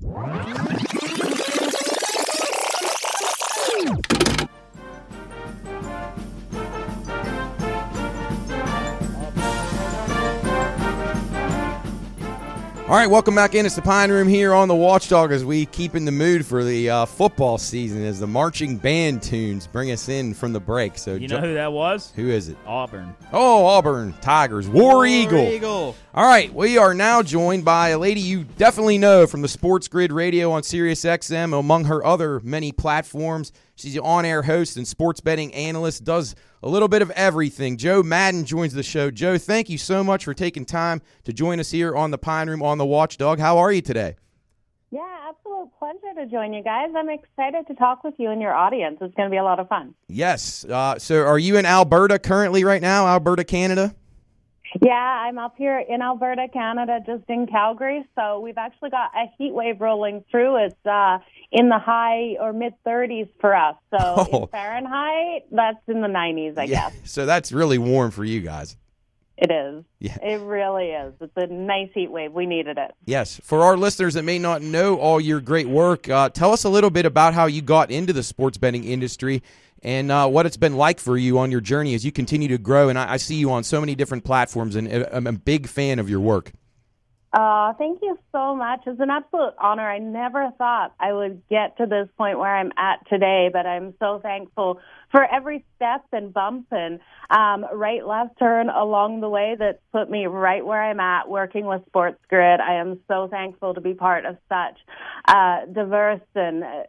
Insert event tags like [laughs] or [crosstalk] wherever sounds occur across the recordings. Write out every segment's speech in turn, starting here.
Wow. All right, welcome back in. It's the Pine Room here on the Watchdog as we keep in the mood for the uh, football season as the marching band tunes bring us in from the break. So, You know who that was? who is it? Auburn. Oh, Auburn Tigers, War, Eagle. All right, we are now joined by a lady you definitely know from the Sports Grid Radio on Sirius XM, among her other many platforms. She's the on-air host and sports betting analyst, does a little bit of everything. Jo Madden joins the show. Jo, thank you so much for taking time to join us here on the Pine Room on the Watchdog. How are you today? Yeah, absolute pleasure to join you guys. I'm excited to talk with you and your audience. It's going to be a lot of fun. Yes. Uh, so, are you in Alberta currently right now? Alberta, Canada. Yeah, I'm up here in Alberta, Canada, just in Calgary. So we've actually got a heat wave rolling through. It's uh, in the high or mid 30s for us. So [laughs] Oh. in Fahrenheit, that's in the 90s, I yeah. guess. So that's really warm for you guys. It is. Yeah. It really is. It's a nice heat wave. We needed it. Yes. For our listeners that may not know all your great work, uh, tell us a little bit about how you got into the sports betting industry and uh, what it's been like for you on your journey as you continue to grow. And I, I see you on so many different platforms, and uh, I'm a big fan of your work. Uh, thank you so much. It's an absolute honor. I never thought I would get to this point where I'm at today, but I'm so thankful for every step and bump and um, right left turn along the way that put me right where I'm at working with Sports Grid. I am so thankful to be part of such uh, diverse and uh,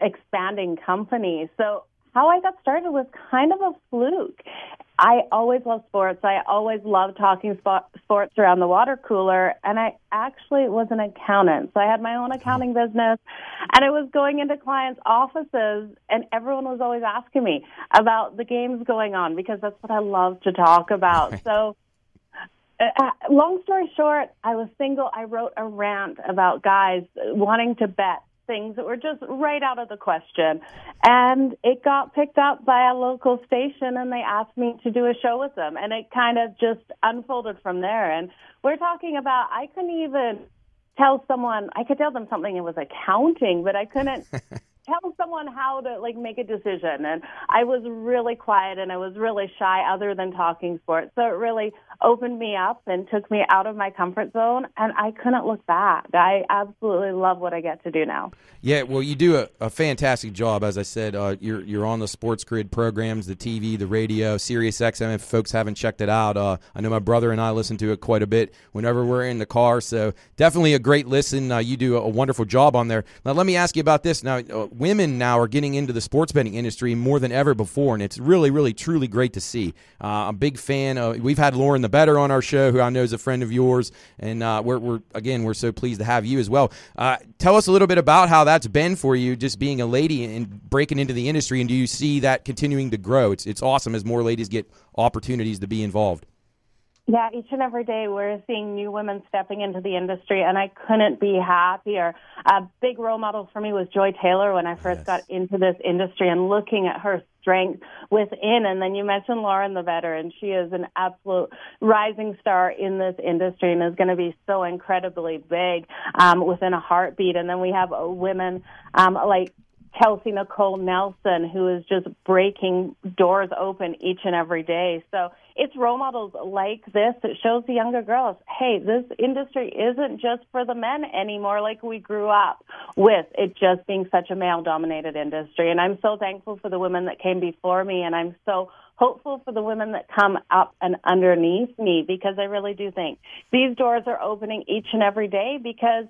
expanding company. So how I got started was kind of a fluke. I always love sports. I always loved talking spo- sports around the water cooler, and I actually was an accountant. So I had my own accounting business, and I was going into clients' offices, and everyone was always asking me about the games going on because that's what I love to talk about. So. Uh, long story short, I was single. I wrote a rant about guys wanting to bet things that were just right out of the question. And it got picked up by a local station and they asked me to do a show with them. And it kind of just unfolded from there. And we're talking about, I couldn't even tell someone, I could tell them something it was accounting, but I couldn't [laughs] tell someone how to like make a decision. And I was really quiet and I was really shy other than talking sports. So it really opened me up and took me out of my comfort zone. And I couldn't look back. I absolutely love what I get to do now. Yeah, well, you do a, a fantastic job. As I said, uh, you're you're on the Sports Grid programs, the TV, the radio, Sirius XM. If folks haven't checked it out, uh, I know my brother and I listen to it quite a bit whenever we're in the car. So definitely a great listen. Uh, you do a, wonderful job on there. Now, let me ask you about this. Now, women now are getting into the sports betting industry more than ever before, and it's really, really, truly great to see. Uh, I'm a big fan. Of, we've had Lauren the Better on our show, who I know is a friend of yours, and uh, we're, we're again we're so pleased to have you as well. Uh, tell us a little bit about how that's been for you, just being a lady and breaking into the industry, and do you see that continuing to grow? It's it's awesome as more ladies get opportunities to be involved. Yeah, each and every day we're seeing new women stepping into the industry, and I couldn't be happier. A big role model for me was Joy Taylor when I first Yes. got into this industry and looking at her strength within. And then you mentioned Lauren the veteran. She is an absolute rising star in this industry and is going to be so incredibly big um, within a heartbeat. And then we have uh, women um, like Kelsey Nicole Nelson, who is just breaking doors open each and every day. So it's role models like this that shows the younger girls, hey, this industry isn't just for the men anymore like we grew up with it just being such a male dominated industry. And I'm so thankful for the women that came before me and I'm so hopeful for the women that come up and underneath me because I really do think these doors are opening each and every day because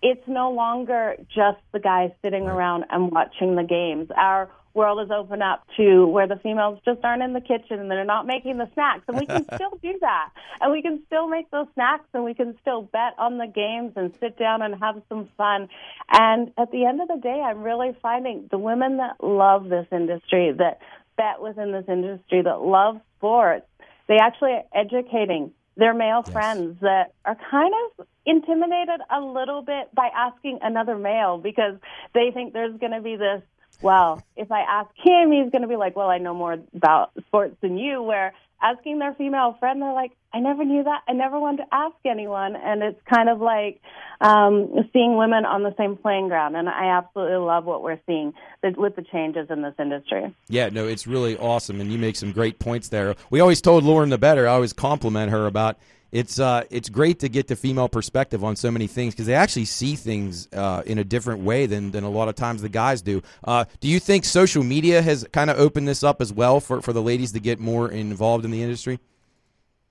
it's no longer just the guys sitting around and watching the games. Our world has opened up to where the females just aren't in the kitchen and they're not making the snacks. And we can [laughs] still do that. And we can still make those snacks and we can still bet on the games and sit down and have some fun. And at the end of the day, I'm really finding the women that love this industry, that bet within this industry, that love sports, they actually are educating their male Yes. friends that are kind of intimidated a little bit by asking another male because they think there's going to be this well, if I ask him, he's going to be like, well, I know more about sports than you, where asking their female friend, they're like, I never knew that. I never wanted to ask anyone. And it's kind of like um, seeing women on the same playing ground. And I absolutely love what we're seeing with the changes in this industry. Yeah, no, it's really awesome. And you make some great points there. We always told Lauren the better. I always compliment her about it's uh, it's great to get the female perspective on so many things because they actually see things uh, in a different way than, than a lot of times the guys do. Uh, do you think social media has kind of opened this up as well for, for the ladies to get more involved in the industry?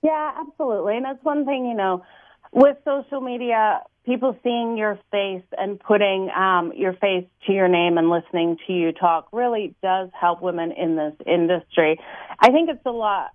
Yeah, absolutely. And that's one thing, you know, with social media, people seeing your face and putting um, your face to your name and listening to you talk really does help women in this industry. I think it's a lot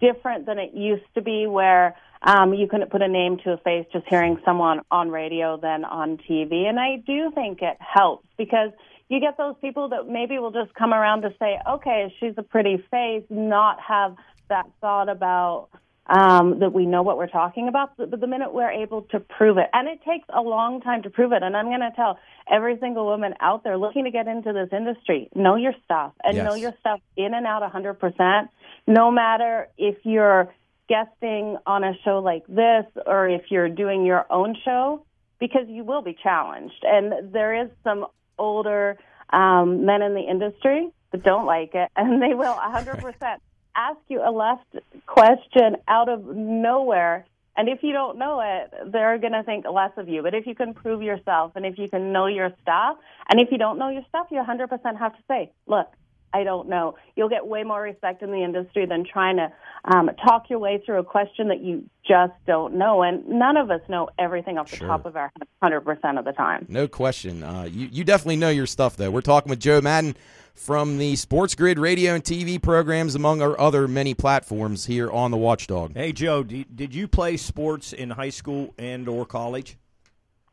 different than it used to be where um, you couldn't put a name to a face just hearing someone on radio than on TV. And I do think it helps because you get those people that maybe will just come around to say, okay, she's a pretty face, not have that thought about um, that we know what we're talking about, but the minute we're able to prove it, and it takes a long time to prove it, and I'm going to tell every single woman out there looking to get into this industry, know your stuff and yes. know your stuff in and out 100%, no matter if you're guesting on a show like this or if you're doing your own show, because you will be challenged. And there is some older um, men in the industry that don't like it, [laughs] and they will 100% ask you a left question out of nowhere. And if you don't know it, they're going to think less of you. But if you can prove yourself and if you can know your stuff, and if you don't know your stuff, you 100% have to say, look, I don't know. You'll get way more respect in the industry than trying to um, talk your way through a question that you just don't know. And none of us know everything off the sure. top of our 100% of the time. No question. Uh, you, you definitely know your stuff, though. We're talking with Jo Madden from the Sports Grid radio and TV programs, among our other many platforms here on the Watchdog. Hey, Jo, did you play sports in high school and or college?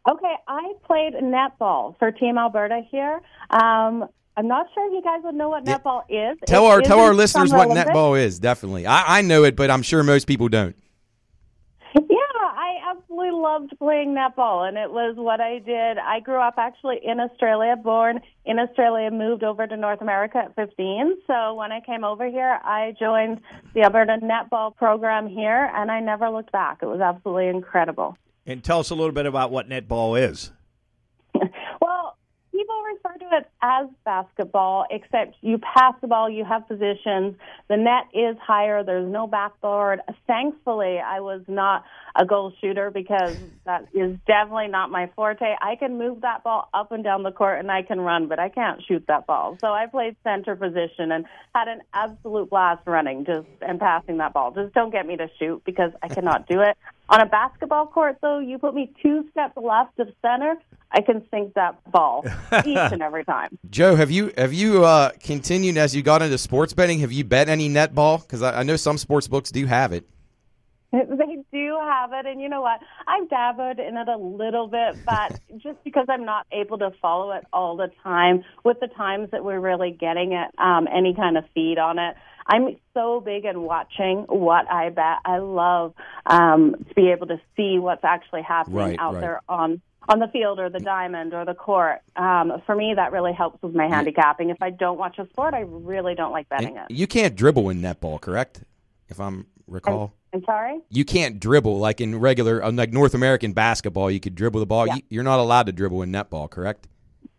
Okay, I played netball for Team Alberta here. Um, I'm not sure if you guys would know what netball is. Tell it our tell our listeners what Olympics. netball is. Definitely, I, I know it, but I'm sure most people don't. [laughs] Yeah, I absolutely loved playing netball, and it was what I did. I grew up actually in Australia, born in Australia, moved over to North America at 15. So when I came over here, I joined the Alberta netball program here, and I never looked back. It was absolutely incredible. And tell us a little bit about what netball is. [laughs] refer to it as basketball, except you pass the ball, you have positions. The net is higher. There's no backboard. Thankfully, I was not a goal shooter because that is definitely not my forte. I can move that ball up and down the court and I can run, but I can't shoot that ball. So I played center position and had an absolute blast running just and passing that ball. Just don't get me to shoot because I cannot do it. On a basketball court, though, you put me two steps left of center, I can sink that ball each [laughs] and [laughs] every time. Jo, have you have you uh, continued as you got into sports betting? Have you bet any netball? Because I, I know some sports books do have it. [laughs] They do have it, and you know what? I've dabbled in it a little bit, but [laughs] just because I'm not able to follow it all the time, with the times that we're really getting it, um, any kind of feed on it, I'm so big in watching what I bet. I love um, to be able to see what's actually happening Right, out right. there on on the field or the diamond or the court. Um, for me, that really helps with my handicapping. If I don't watch a sport, I really don't like betting And it. you can't dribble in netball, correct? If I'm recall, I'm sorry. you can't dribble like in regular, uh, like North American basketball. You could dribble the ball. Yeah. You, you're not allowed to dribble in netball, correct?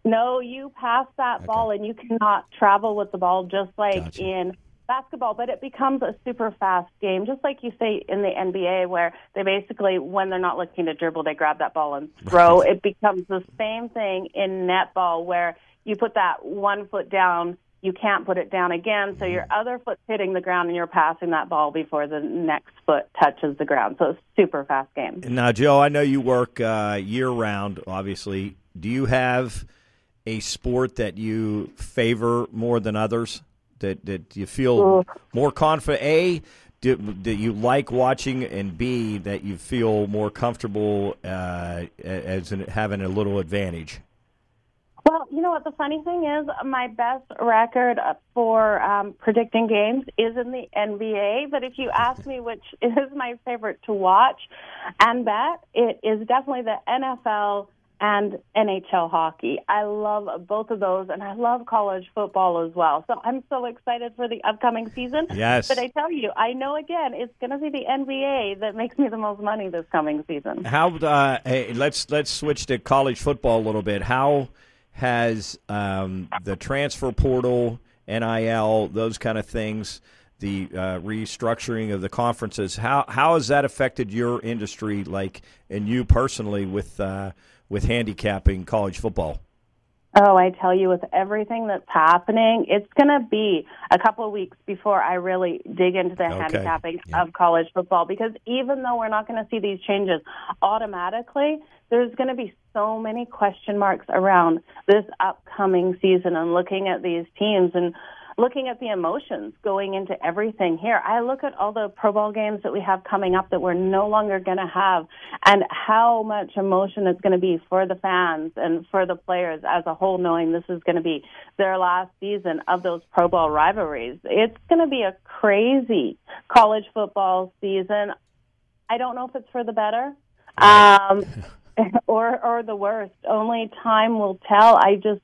No, you pass that ball and you cannot travel with the ball just like Gotcha. in basketball, but it becomes a super fast game, just like you say in the NBA, where they basically, when they're not looking to dribble, they grab that ball and throw. It becomes the same thing in netball, where you put that one foot down, you can't put it down again, so your other foot's hitting the ground and you're passing that ball before the next foot touches the ground. So it's a super fast game. Now, Jo, I know you work uh, year round. Obviously, do you have a sport that you favor more than others? That that you feel more confident? A, that you like watching, and B, that you feel more comfortable uh, as in having a little advantage. Well, you know what? The funny thing is, my best record for um, predicting games is in the NBA. But if you ask me which [laughs] is my favorite to watch and bet, it is definitely the NFL and NHL hockey. I love both of those, and I love college football as well. So I'm so excited for the upcoming season. Yes. But I tell you, I know again, it's going to be the NBA that makes me the most money this coming season. How? Uh, hey, let's let's switch to college football a little bit. How has um, the transfer portal, NIL, those kind of things? the uh, restructuring of the conferences. How how has that affected your industry, like and you personally, with uh, with handicapping college football? Oh, I tell you, with everything that's happening, it's going to be a couple of weeks before I really dig into the Okay. handicapping Yeah. of college football because even though we're not going to see these changes automatically, there's going to be so many question marks around this upcoming season and looking at these teams and looking at the emotions going into everything here. I look at all the Pro Bowl games that we have coming up that we're no longer going to have and how much emotion it's going to be for the fans and for the players as a whole, knowing this is going to be their last season of those Pro Bowl rivalries. It's going to be a crazy college football season. I don't know if it's for the better. Um, [laughs] or or the worst. Only time will tell. I just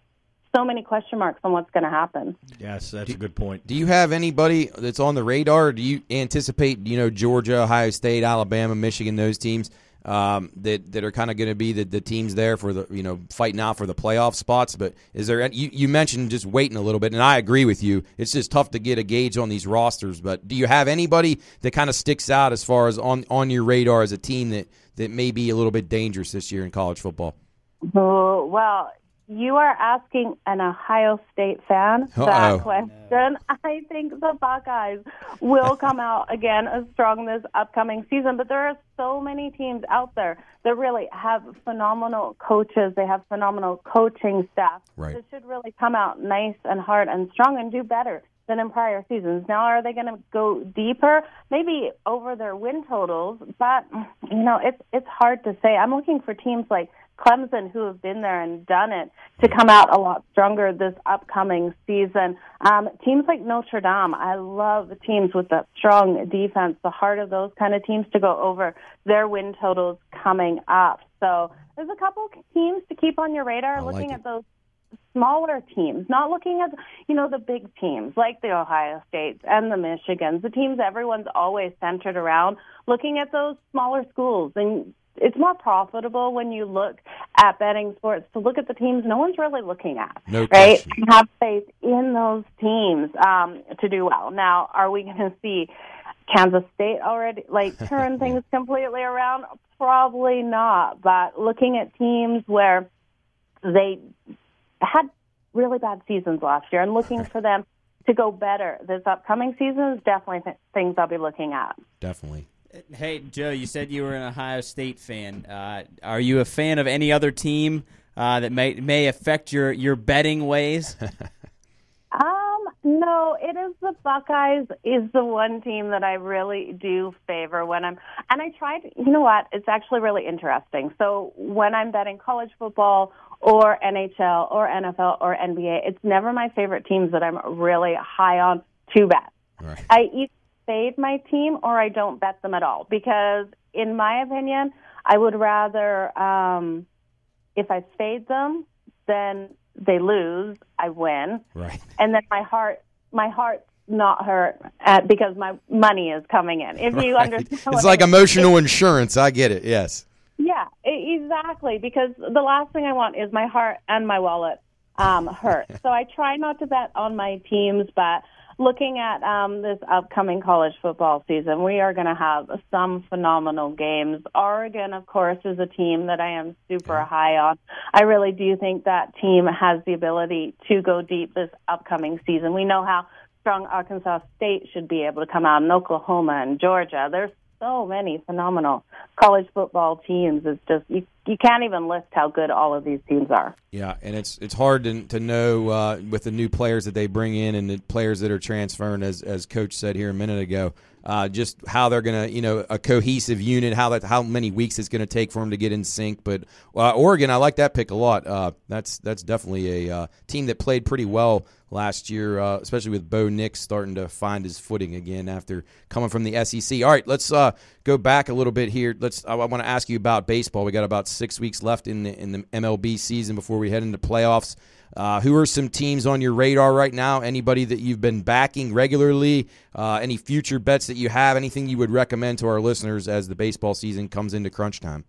so many question marks on what's going to happen. Yes, that's a good point. Do you have anybody that's on the radar? Do you anticipate, you know, Georgia, Ohio State, Alabama, Michigan, those teams um, that that are kind of going to be the, the teams there for the, you know, fighting out for the playoff spots? But is there? You, you mentioned just waiting a little bit, and I agree with you. It's just tough to get a gauge on these rosters. But do you have anybody that kind of sticks out as far as on on your radar as a team that that may be a little bit dangerous this year in college football? Oh, well, you are asking an Ohio State fan Uh-oh. that question. [laughs] I think the Buckeyes will [laughs] come out again as strong this upcoming season, but there are so many teams out there that really have phenomenal coaches. They have phenomenal coaching staff Right. that should really come out nice and hard and strong and do better than in prior seasons. Now, are they going to go deeper? Maybe over their win totals, but you know, it's it's hard to say. I'm looking for teams like Clemson who have been there and done it to come out a lot stronger this upcoming season. Um, teams like Notre Dame, I love teams with that strong defense, the heart of those kind of teams to go over their win totals coming up. So there's a couple teams to keep on your radar, I looking it. at those smaller teams, not looking at you know the big teams like the Ohio States and the Michigans, the teams everyone's always centered around. Looking at those smaller schools, and it's more profitable when you look at betting sports to look at the teams no one's really looking at. No right? Have faith in those teams um, to do well. Now, are we going [laughs] to see? Kansas State already like [laughs] turn things completely around? Probably not. But looking at teams where they had really bad seasons last year and looking [laughs] for them to go better this upcoming season is definitely th- things I'll be looking at. Definitely. Hey, Jo, you said you were an Ohio State fan. Uh, are you a fan of any other team uh, that may may affect your, your betting ways? [laughs] Um, no, it is the Buckeyes is the one team that I really do favor when I'm and I tried you know what, it's actually really interesting. So when I'm betting college football or NHL or NFL or NBA, it's never my favorite teams that I'm really high on to bet. Right. I either fade my team or I don't bet them at all because, in my opinion, I would rather um, if I fade them, then they lose, I win, Right. and then my heart, my heart's not hurt at, because my money is coming in. If you Right. understand, It's I like mean. emotional insurance. I get it. Yes. Yeah, exactly. Because the last thing I want is my heart and my wallet um, hurt. [laughs] so I try not to bet on my teams, but looking at um, this upcoming college football season, we are going to have some phenomenal games. Oregon, of course, is a team that I am super high on. I really do think that team has the ability to go deep this upcoming season. We know how strong Arkansas State should be able to come out, and Oklahoma and Georgia. There's so many phenomenal college football teams. It's just you you can't even list how good all of these teams are. Yeah, and it's it's hard to to know uh, with the new players that they bring in and the players that are transferring, as as Coach said here a minute ago, uh, just how they're gonna you know a cohesive unit, how that how many weeks it's gonna take for them to get in sync. But uh, Oregon, I like that pick a lot. Uh, that's that's definitely a uh, team that played pretty well last year, uh, especially with Bo Nix starting to find his footing again after coming from the SEC. All right, let's uh, go back a little bit here. Let's. I, I want to ask you about baseball. We got about six weeks left in the in the MLB season before we head into playoffs. Uh, who are some teams on your radar right now? Anybody that you've been backing regularly? Uh, any future bets that you have? Anything you would recommend to our listeners as the baseball season comes into crunch time?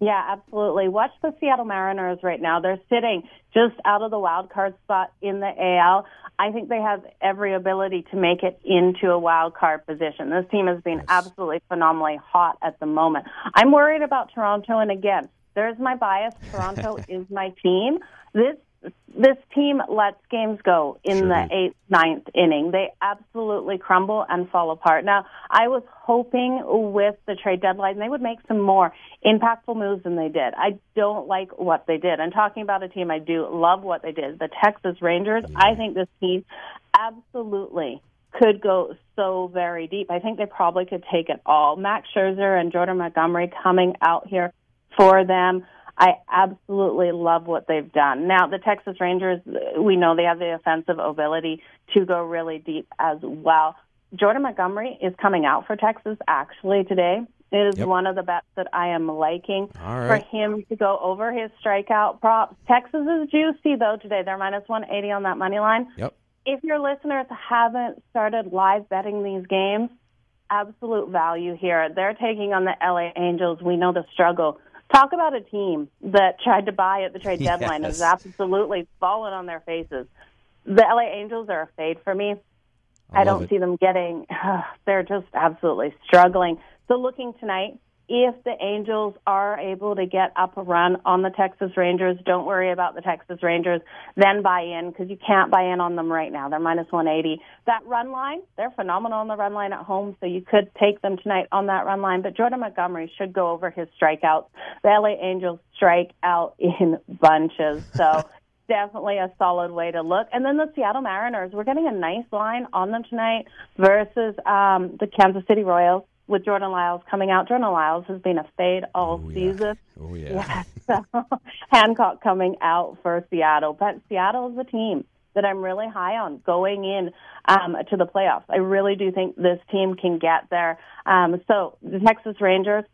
Yeah, absolutely. Watch the Seattle Mariners right now. They're sitting just out of the wild card spot in the AL. I think they have every ability to make it into a wild card position. This team has been absolutely phenomenally hot at the moment. I'm worried about Toronto, and again, there's my bias. Toronto [laughs] is my team. This this team lets games go in sure the eighth, ninth inning. They absolutely crumble and fall apart. Now, I was hoping with the trade deadline they would make some more impactful moves than they did. I don't like what they did. And talking about a team I do love what they did, the Texas Rangers. Yeah. I think this team absolutely could go so very deep. I think they probably could take it all. Max Scherzer and Jordan Montgomery coming out here for them. I absolutely love what they've done. Now, the Texas Rangers, we know they have the offensive ability to go really deep as well. Jordan Montgomery is coming out for Texas actually today. It is yep. one of the bets that I am liking for him to go over his strikeout props. Texas is juicy though today. They're minus 180 on that money line. Yep. If your listeners haven't started live betting these games, absolute value here. They're taking on the LA Angels. We know the struggle Talk about a team that tried to buy at the trade [laughs] deadline yes. has absolutely fallen on their faces. The LA Angels are a fade for me. I, I don't it. see them getting. Uh, [sighs] they're just absolutely struggling. So looking tonight, if the Angels are able to get up a run on the Texas Rangers, don't worry about the Texas Rangers. Then buy in because you can't buy in on them right now. They're minus 180. That run line, they're phenomenal on the run line at home, so you could take them tonight on that run line. But Jordan Montgomery should go over his strikeouts. The LA Angels strike out in bunches. So [laughs] definitely a solid way to look. And then the Seattle Mariners, we're getting a nice line on them tonight versus um, the Kansas City Royals with Jordan Lyles coming out. Jordan Lyles has been a fade all oh, season. Yeah. Oh yeah. [laughs] yeah. So [laughs] Hancock coming out for Seattle, but Seattle is a team that I'm really high on going in um, to the playoffs. I really do think this team can get there. Um, so the Texas Rangers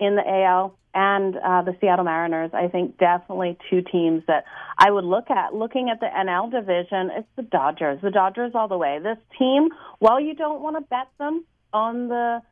in the AL and uh, the Seattle Mariners, I think definitely two teams that I would look at. Looking at the NL division, it's the Dodgers. The Dodgers all the way. This team, while you don't want to bet them on the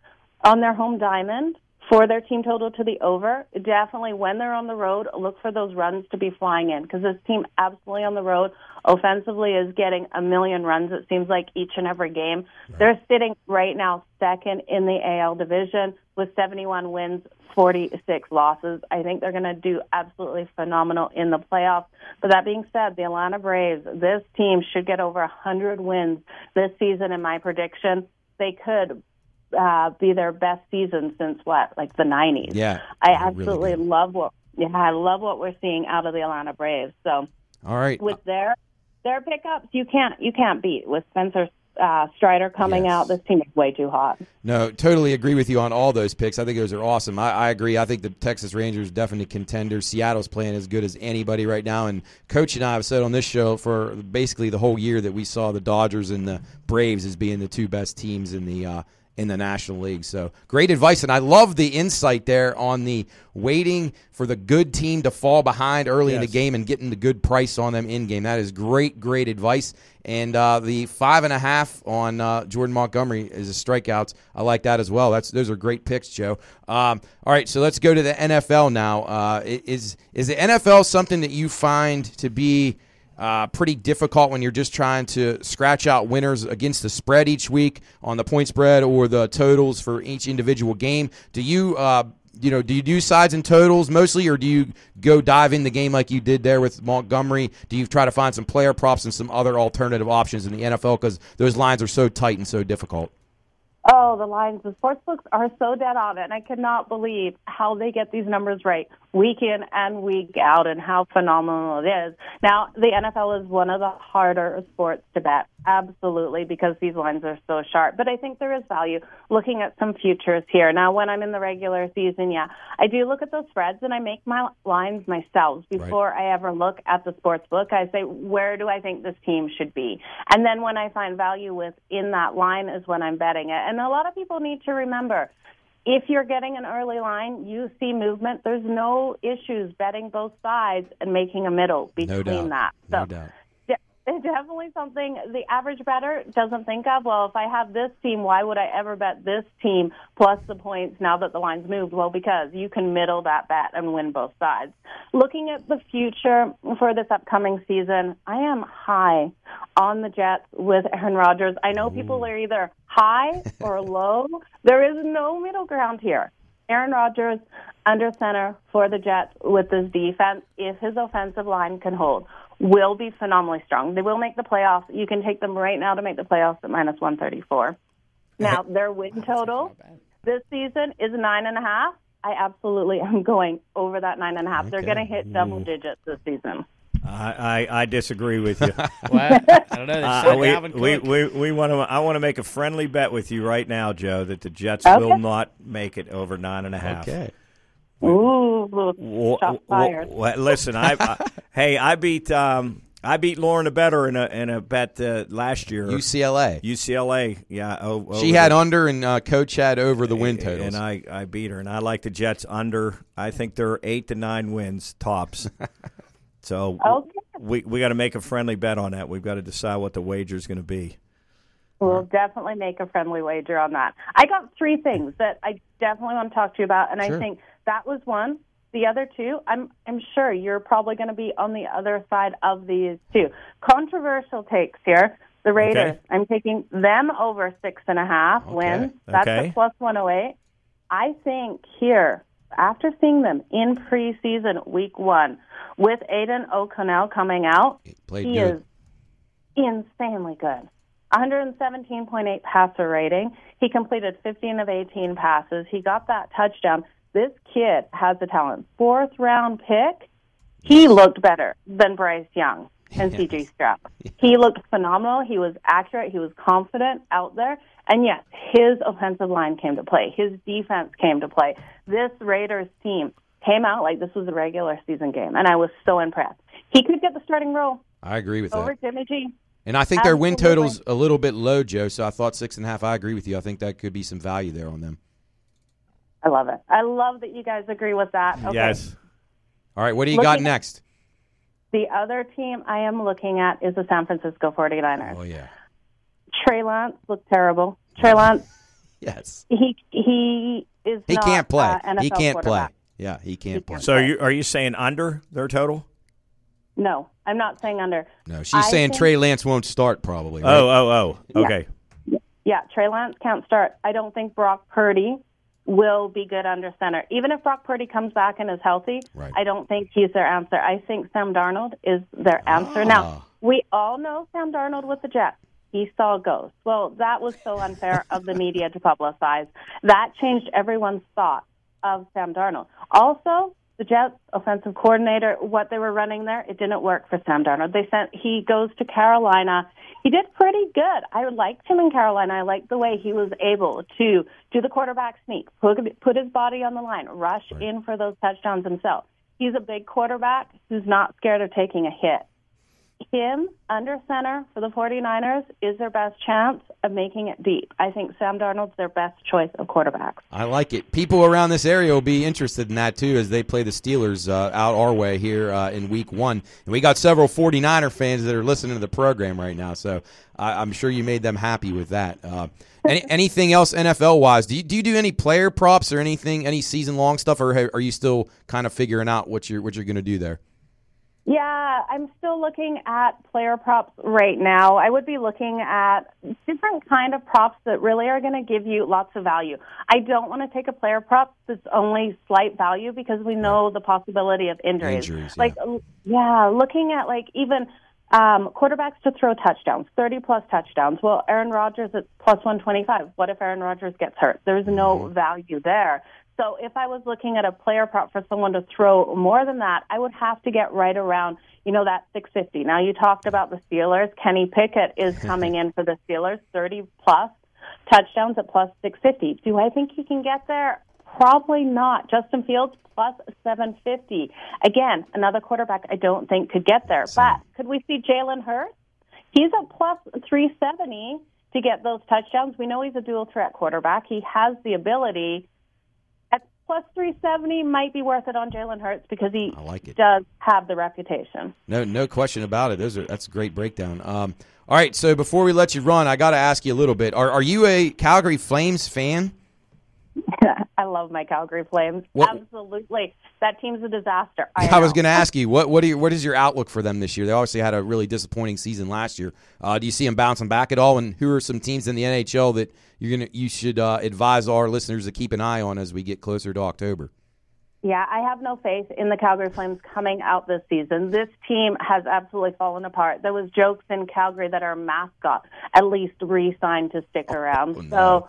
on their home diamond for their team total to the over. Definitely when they're on the road, look for those runs to be flying in because this team absolutely on the road offensively is getting a million runs it seems like each and every game. Right. They're sitting right now second in the AL division with 71 wins, 46 losses. I think they're going to do absolutely phenomenal in the playoffs. But that being said, the Atlanta Braves, this team should get over 100 wins this season in my prediction. They could uh, be their best season since what, like the '90s. Yeah, I absolutely really love what. Yeah, I love what we're seeing out of the Atlanta Braves. So, all right, with their their pickups, you can't you can't beat with Spencer uh, Strider coming yes. out. This team is way too hot. No, totally agree with you on all those picks. I think those are awesome. I, I, agree. I think the Texas Rangers definitely contenders. Seattle's playing as good as anybody right now. And Coach and I have said on this show for basically the whole year that we saw the Dodgers and the Braves as being the two best teams in the uh, in the National League. So great advice, and I love the insight there on the waiting for the good team to fall behind early yes. in the game and getting the good price on them in game. That is great, great advice. And uh, the five and a half on uh, Jordan Montgomery is a strikeouts. I like that as well. That's those are great picks, Jo. Um, all right, so let's go to the NFL now. Uh, is is the NFL something that you find to be uh, pretty difficult when you're just trying to scratch out winners against the spread each week on the point spread or the totals for each individual game. Do you, uh, you know, do you do sides and totals mostly, or do you go dive in the game like you did there with Montgomery? Do you try to find some player props and some other alternative options in the NFL because those lines are so tight and so difficult? Oh, the lines. The sports books are so dead on it, and I cannot believe how they get these numbers right week in and week out, and how phenomenal it is. Now, the NFL is one of the harder sports to bet, absolutely, because these lines are so sharp. But I think there is value looking at some futures here. Now, when I'm in the regular season, yeah, I do look at those spreads and I make my lines myself before right. I ever look at the sports book. I say, where do I think this team should be? And then when I find value within that line is when I'm betting it. And a lot of people need to remember if you're getting an early line, you see movement. There's no issues betting both sides and making a middle between No doubt. that. No doubt. It's definitely something the average bettor doesn't think of. Well, if I have this team, why would I ever bet this team plus the points now that the line's moved? Well, because you can middle that bet and win both sides. Looking at the future for this upcoming season, I am high on the Jets with Aaron Rodgers. I know people are either high or [laughs] low. There is no middle ground here. Aaron Rodgers under center for the Jets with this defense, if his offensive line can hold, will be phenomenally strong. They will make the playoffs. You can take them right now to make the playoffs at minus 134. Now, their win total this season is nine and a half. I absolutely am [laughs] going over that nine and a half. They're going to hit double digits this season. I, I, I disagree with you. [laughs] Well, I don't know. Uh, we, we, we, we want to. I want to make a friendly bet with you right now, Jo, that the Jets Okay. will not make it over nine and a half. Okay. Ooh, Wha- shots wha- fired. wha- listen, I, I [laughs] hey, I beat um, I beat Lauren a better in a in a bet uh, last year. UCLA. UCLA, yeah. Oh, She had the- under, and uh, Coach had over the win totals. and I, I beat her, and I like the Jets under. I think they're eight to nine wins tops. [laughs] so Okay. we we got to make a friendly bet on that. We've got to decide what the wager is going to be. We'll definitely make a friendly wager on that. I got three things that I definitely want to talk to you about, and Sure. I think that was one. The other two, I'm I'm sure you're probably going to be on the other side of these two. Controversial takes here. The Raiders. Okay. I'm taking them over six and a half Okay. wins. That's Okay. a plus 108. I think here, after seeing them in preseason week one, with Aidan O'Connell coming out, Played he is insanely good. 117.8 passer rating. He completed 15 of 18 passes. He got that touchdown. This kid has the talent. Fourth round pick. He looked better than Bryce Young and [laughs] CJ Stroud. [laughs] He looked phenomenal. He was accurate. He was confident out there. And yes, his offensive line came to play. His defense came to play. This Raiders team came out like this was a regular season game, and I was so impressed. He could get the starting role I agree with over that. Jimmy G. And I think their win total's a little bit low, Jo. So I thought six and a half. I agree with you. I think that could be some value there on them. I love it. I love that you guys agree with that. Okay. Yes. All right, what do you Looking got next? The other team I am looking at is the San Francisco 49ers. Oh yeah, Trey Lance looked terrible. Trey Lance, [laughs] yes. he he is He not, can't play. Uh, NFL he can't play. Yeah, he can't play. can't. So are you are you saying under their total? No, I'm not saying under. No, she's I saying think- Trey Lance won't start probably. right? Oh oh oh. Okay. Yeah, Trey Lance can't start. I don't think Brock Purdy will be good under center. Even if Brock Purdy comes back and is healthy, Right. I don't think he's their answer. I think Sam Darnold is their answer. Ah. Now, we all know Sam Darnold with the Jets. He saw ghosts. Well, that was so unfair of the media to publicize. That changed everyone's thought of Sam Darnold. Also, the Jets offensive coordinator, what they were running there, it didn't work for Sam Darnold. They sent he goes to Carolina. He did pretty good. I liked him in Carolina. I liked the way he was able to do the quarterback sneak, put, put his body on the line, rush in for those touchdowns himself. He's a big quarterback who's not scared of taking a hit him under center for the 49ers is their best chance of making it deep. I think Sam Darnold's their best choice of quarterbacks. I like it. People around this area will be interested in that too as they play the Steelers uh, out our way here uh, in week one. And we got several 49er fans that are listening to the program right now. So I, I'm sure you made them happy with that. Uh, any, [laughs] anything else NFL wise? Do you, do you do any player props or anything, any season long stuff, or ha- are you still kind of figuring out what you're what you're going to do there? Yeah, I'm still looking at player props right now. I would be looking at different kind of props that really are going to give you lots of value. I don't want to take a player prop that's only slight value because we know the possibility of injuries. Injuries, like yeah, looking at like even um, quarterbacks to throw touchdowns, 30 plus touchdowns. Well, Aaron Rodgers at plus 125. What if Aaron Rodgers gets hurt? There's no value there. So if I was looking at a player prop for someone to throw more than that, I would have to get right around, you know, that 650. Now you talked about the Steelers. Kenny Pickett is [laughs] coming in for the Steelers, 30 plus touchdowns at plus 650. Do I think he can get there? Probably not. Justin Fields plus 750. Again, another quarterback I don't think could get there. But could we see Jalen Hurts? He's at plus 370 to get those touchdowns. We know he's a dual threat quarterback. He has the ability plus 370 might be worth it on Jalen Hurts because he like does have the reputation. No, no question about it. Those are that's a great breakdown. Um, all right, so before we let you run, I got to ask you a little bit. Are are you a Calgary Flames fan? [laughs] I love my Calgary Flames. What- Absolutely. That team's a disaster. I, I was going to ask you what what, are your, what is your outlook for them this year? They obviously had a really disappointing season last year. Uh, do you see them bouncing back at all? And who are some teams in the NHL that you're gonna you should uh, advise our listeners to keep an eye on as we get closer to October? Yeah, I have no faith in the Calgary Flames coming out this season. This team has absolutely fallen apart. There was jokes in Calgary that our mascot at least re-signed to stick around. Oh, no. So,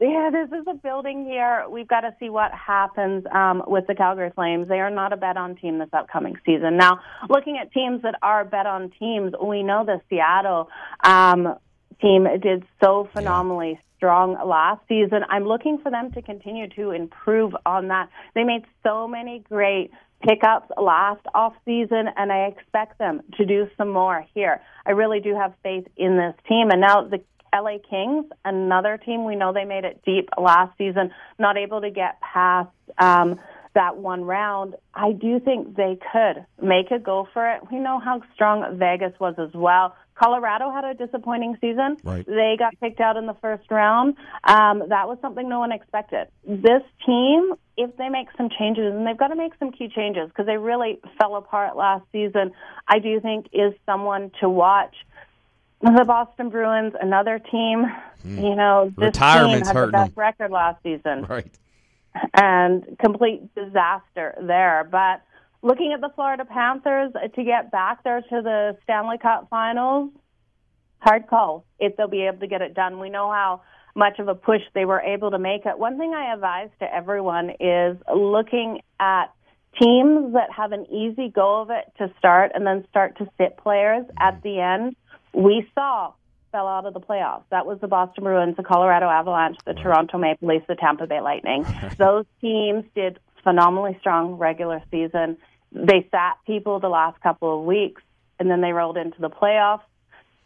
yeah, this is a building here. We've got to see what happens um, with the Calgary Flames. They are not a bet-on team this upcoming season. Now, looking at teams that are bet-on teams, we know the Seattle um, team did so phenomenally strong last season. I'm looking for them to continue to improve on that. They made so many great pickups last off season and I expect them to do some more here. I really do have faith in this team and now the LA Kings, another team we know they made it deep last season, not able to get past um that one round. I do think they could make a go for it. We know how strong Vegas was as well. Colorado had a disappointing season. Right. They got kicked out in the first round. Um, that was something no one expected. This team, if they make some changes, and they've got to make some key changes because they really fell apart last season, I do think is someone to watch. The Boston Bruins, another team. Hmm. You know, this Retirement's team had the best them. record last season Right. and complete disaster there. But looking at the Florida Panthers uh, to get back there to the Stanley Cup Finals, hard call if they'll be able to get it done. We know how much of a push they were able to make it. One thing I advise to everyone is looking at teams that have an easy go of it to start and then start to sit players at hmm. the end. We saw fell out of the playoffs. That was the Boston Bruins, the Colorado Avalanche, the Toronto Maple Leafs, the Tampa Bay Lightning. [laughs] [laughs] Those teams did phenomenally strong regular season. They sat people the last couple of weeks, and then they rolled into the playoffs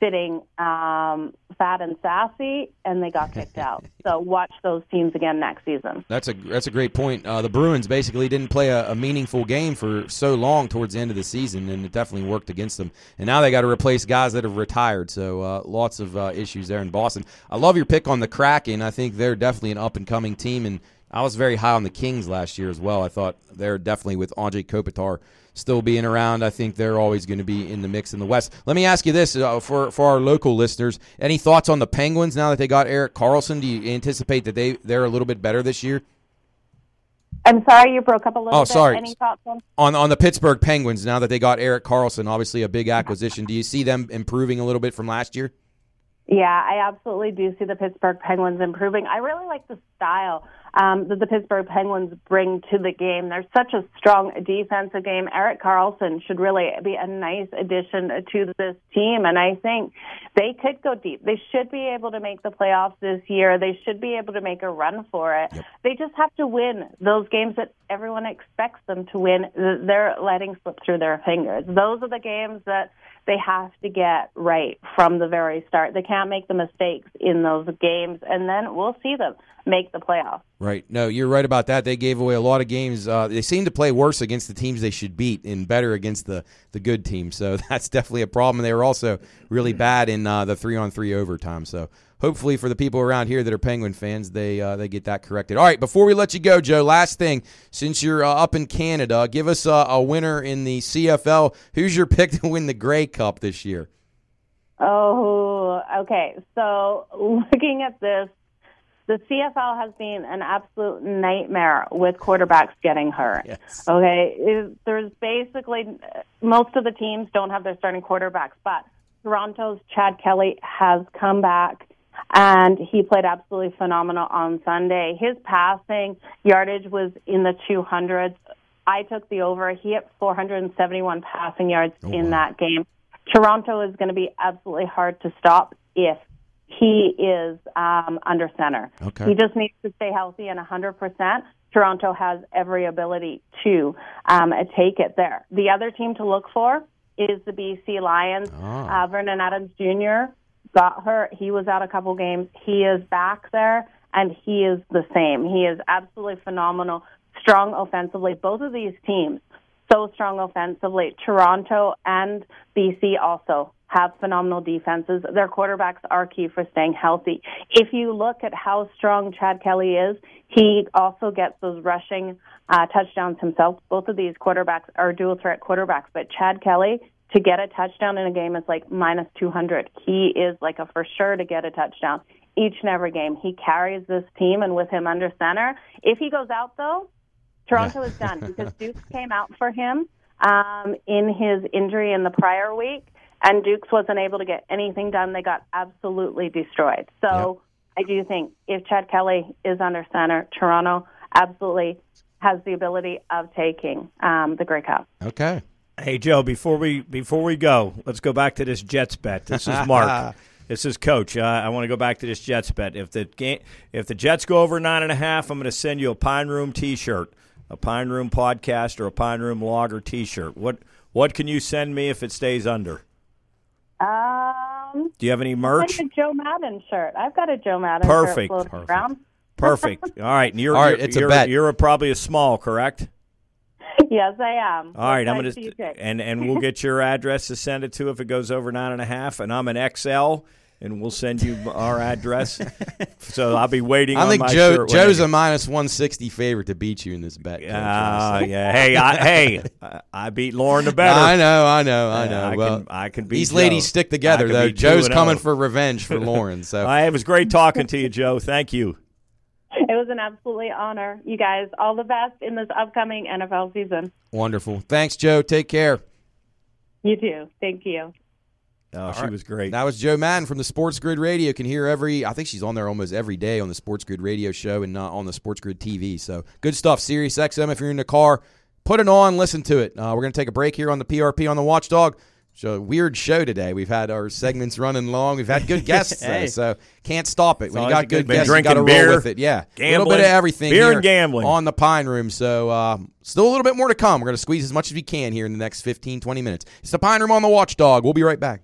sitting um, fat and sassy, and they got kicked out. [laughs] So watch those teams again next season. That's a that's a great point. Uh, the Bruins basically didn't play a, a meaningful game for so long towards the end of the season, and it definitely worked against them. And now they got to replace guys that have retired. So uh, lots of uh, issues there in Boston. I love your pick on the Kraken. I think they're definitely an up and coming team, and I was very high on the Kings last year as well. I thought they're definitely with Anze Kopitar still being around. I think they're always going to be in the mix in the West. Let me ask you this uh, for for our local listeners: Any thoughts on the Penguins now that they got Erik Karlsson? Do you anticipate that they they're a little bit better this year? I'm sorry you broke up a little Oh, bit. sorry. Any thoughts on? on on the Pittsburgh Penguins now that they got Erik Karlsson, obviously a big acquisition. Do you see them improving a little bit from last year? Yeah, I absolutely do see the Pittsburgh Penguins improving. I really like the style um, that the Pittsburgh Penguins bring to the game. They're such a strong defensive game. Erik Karlsson should really be a nice addition to this team, and I think they could go deep. They should be able to make the playoffs this year. They should be able to make a run for it. They just have to win those games that everyone expects them to win. They're letting slip through their fingers. Those are the games that they have to get right from the very start. They can't make the mistakes in those games, and then we'll see them make the playoffs. Right. No, you're right about that. They gave away a lot of games. Uh, they seem to play worse against the teams they should beat and better against the, the good teams. So [laughs] that's definitely a problem. They were also really bad in uh, the three on three overtime. So hopefully for the people around here that are Penguin fans, they uh, they get that corrected. All right. Before we let you go, Jo, last thing. Since you're uh, up in Canada, give us uh, a winner in the CFL. Who's your pick to win the Grey Cup this year? Oh, okay. So looking at this, the CFL has been an absolute nightmare with quarterbacks getting hurt. Yes. Okay, It- there's basically most of the teams don't have their starting quarterbacks, but Toronto's Chad Kelly has come back and he played absolutely phenomenal on Sunday. His passing yardage was in the 200s. I took the over. He hit 471 passing yards in that game. Toronto is going to be absolutely hard to stop if he is um, under center. Okay. He just needs to stay healthy and 100%. Toronto has every ability to um, take it there. The other team to look for is the BC Lions. Ah. Uh, Vernon Adams Jr. got hurt. He was out a couple games. He is back there, and he is the same. He is absolutely phenomenal. strong offensively. Both of these teams so strong offensively. Toronto and BC also have phenomenal defenses. Their quarterbacks are key for staying healthy. If you look at how strong Chad Kelly is, he also gets those rushing uh, touchdowns himself. Both of these quarterbacks are dual threat quarterbacks, but Chad Kelly to get a touchdown in a game is like minus 200. He is like a for sure to get a touchdown each and every game. He carries this team, and with him under center, if he goes out though, Toronto is done because Dukes came out for him um, in his injury in the prior week, and Dukes wasn't able to get anything done. They got absolutely destroyed. So yep. I do think if Chad Kelly is under center, Toronto absolutely has the ability of taking um, the Grey Cup. Okay. Hey Jo, before we before we go, let's go back to this Jets bet. This is Mark. [laughs] this is Coach. Uh, I want to go back to this Jets bet. If the game, if the Jets go over nine and a half, I'm going to send you a Pine Room T-shirt a Pine Room podcast or a Pine Room Logger T-shirt. What what can you send me if it stays under? Um, Do you have any merch? a Jo Madden shirt. I've got a Jo Madden Perfect. shirt Perfect. around. Perfect. All right. And you're, All right, you're, it's a you're, bet. You're a, probably a small, correct? Yes, I am. All right, What I'm size gonna do you and and we'll get your address to send it to if it goes over nine and a half, and I'm an XL, and we'll send you our address. [laughs] so I'll be waiting. I on think my Jo shirt when Jo's a 160 favorite to beat you in this bet. Coach, honestly. yeah. Hey, I, [laughs] hey, I- I beat Lauren the better. I know, I know, I Yeah, know. I well, can, I can beat these Jo. ladies stick together, though. Jo's coming for revenge for Lauren. So [laughs] I, it was great talking to you, Jo. Thank you. It was an absolutely honor. You guys, all the best in this upcoming NFL season. wonderful. Thanks, Jo. Take care. You too. Thank you. Oh, she right. was great. That was Jo Madden from the Sports Grid Radio. Can hear every, I think she's on there almost every day on the Sports Grid Radio show and not on the Sports Grid TV. So good stuff. Sirius XM. If you're in the car, put it on, listen to it. Uh, we're going to take a break here on the PRP on the Watchdog. It's a weird show today. We've had our segments running long. We've had good guests, [laughs] though, so can't stop it. When you got good good guests, you Drinking got to beer, roll with it. Yeah, a little bit of everything. beer here and gambling. on the Pine Room. So uh, still a little bit more to come. We're going to squeeze as much as we can here in the next 15, 20 minutes. It's the Pine Room on the Watchdog. We'll be right back.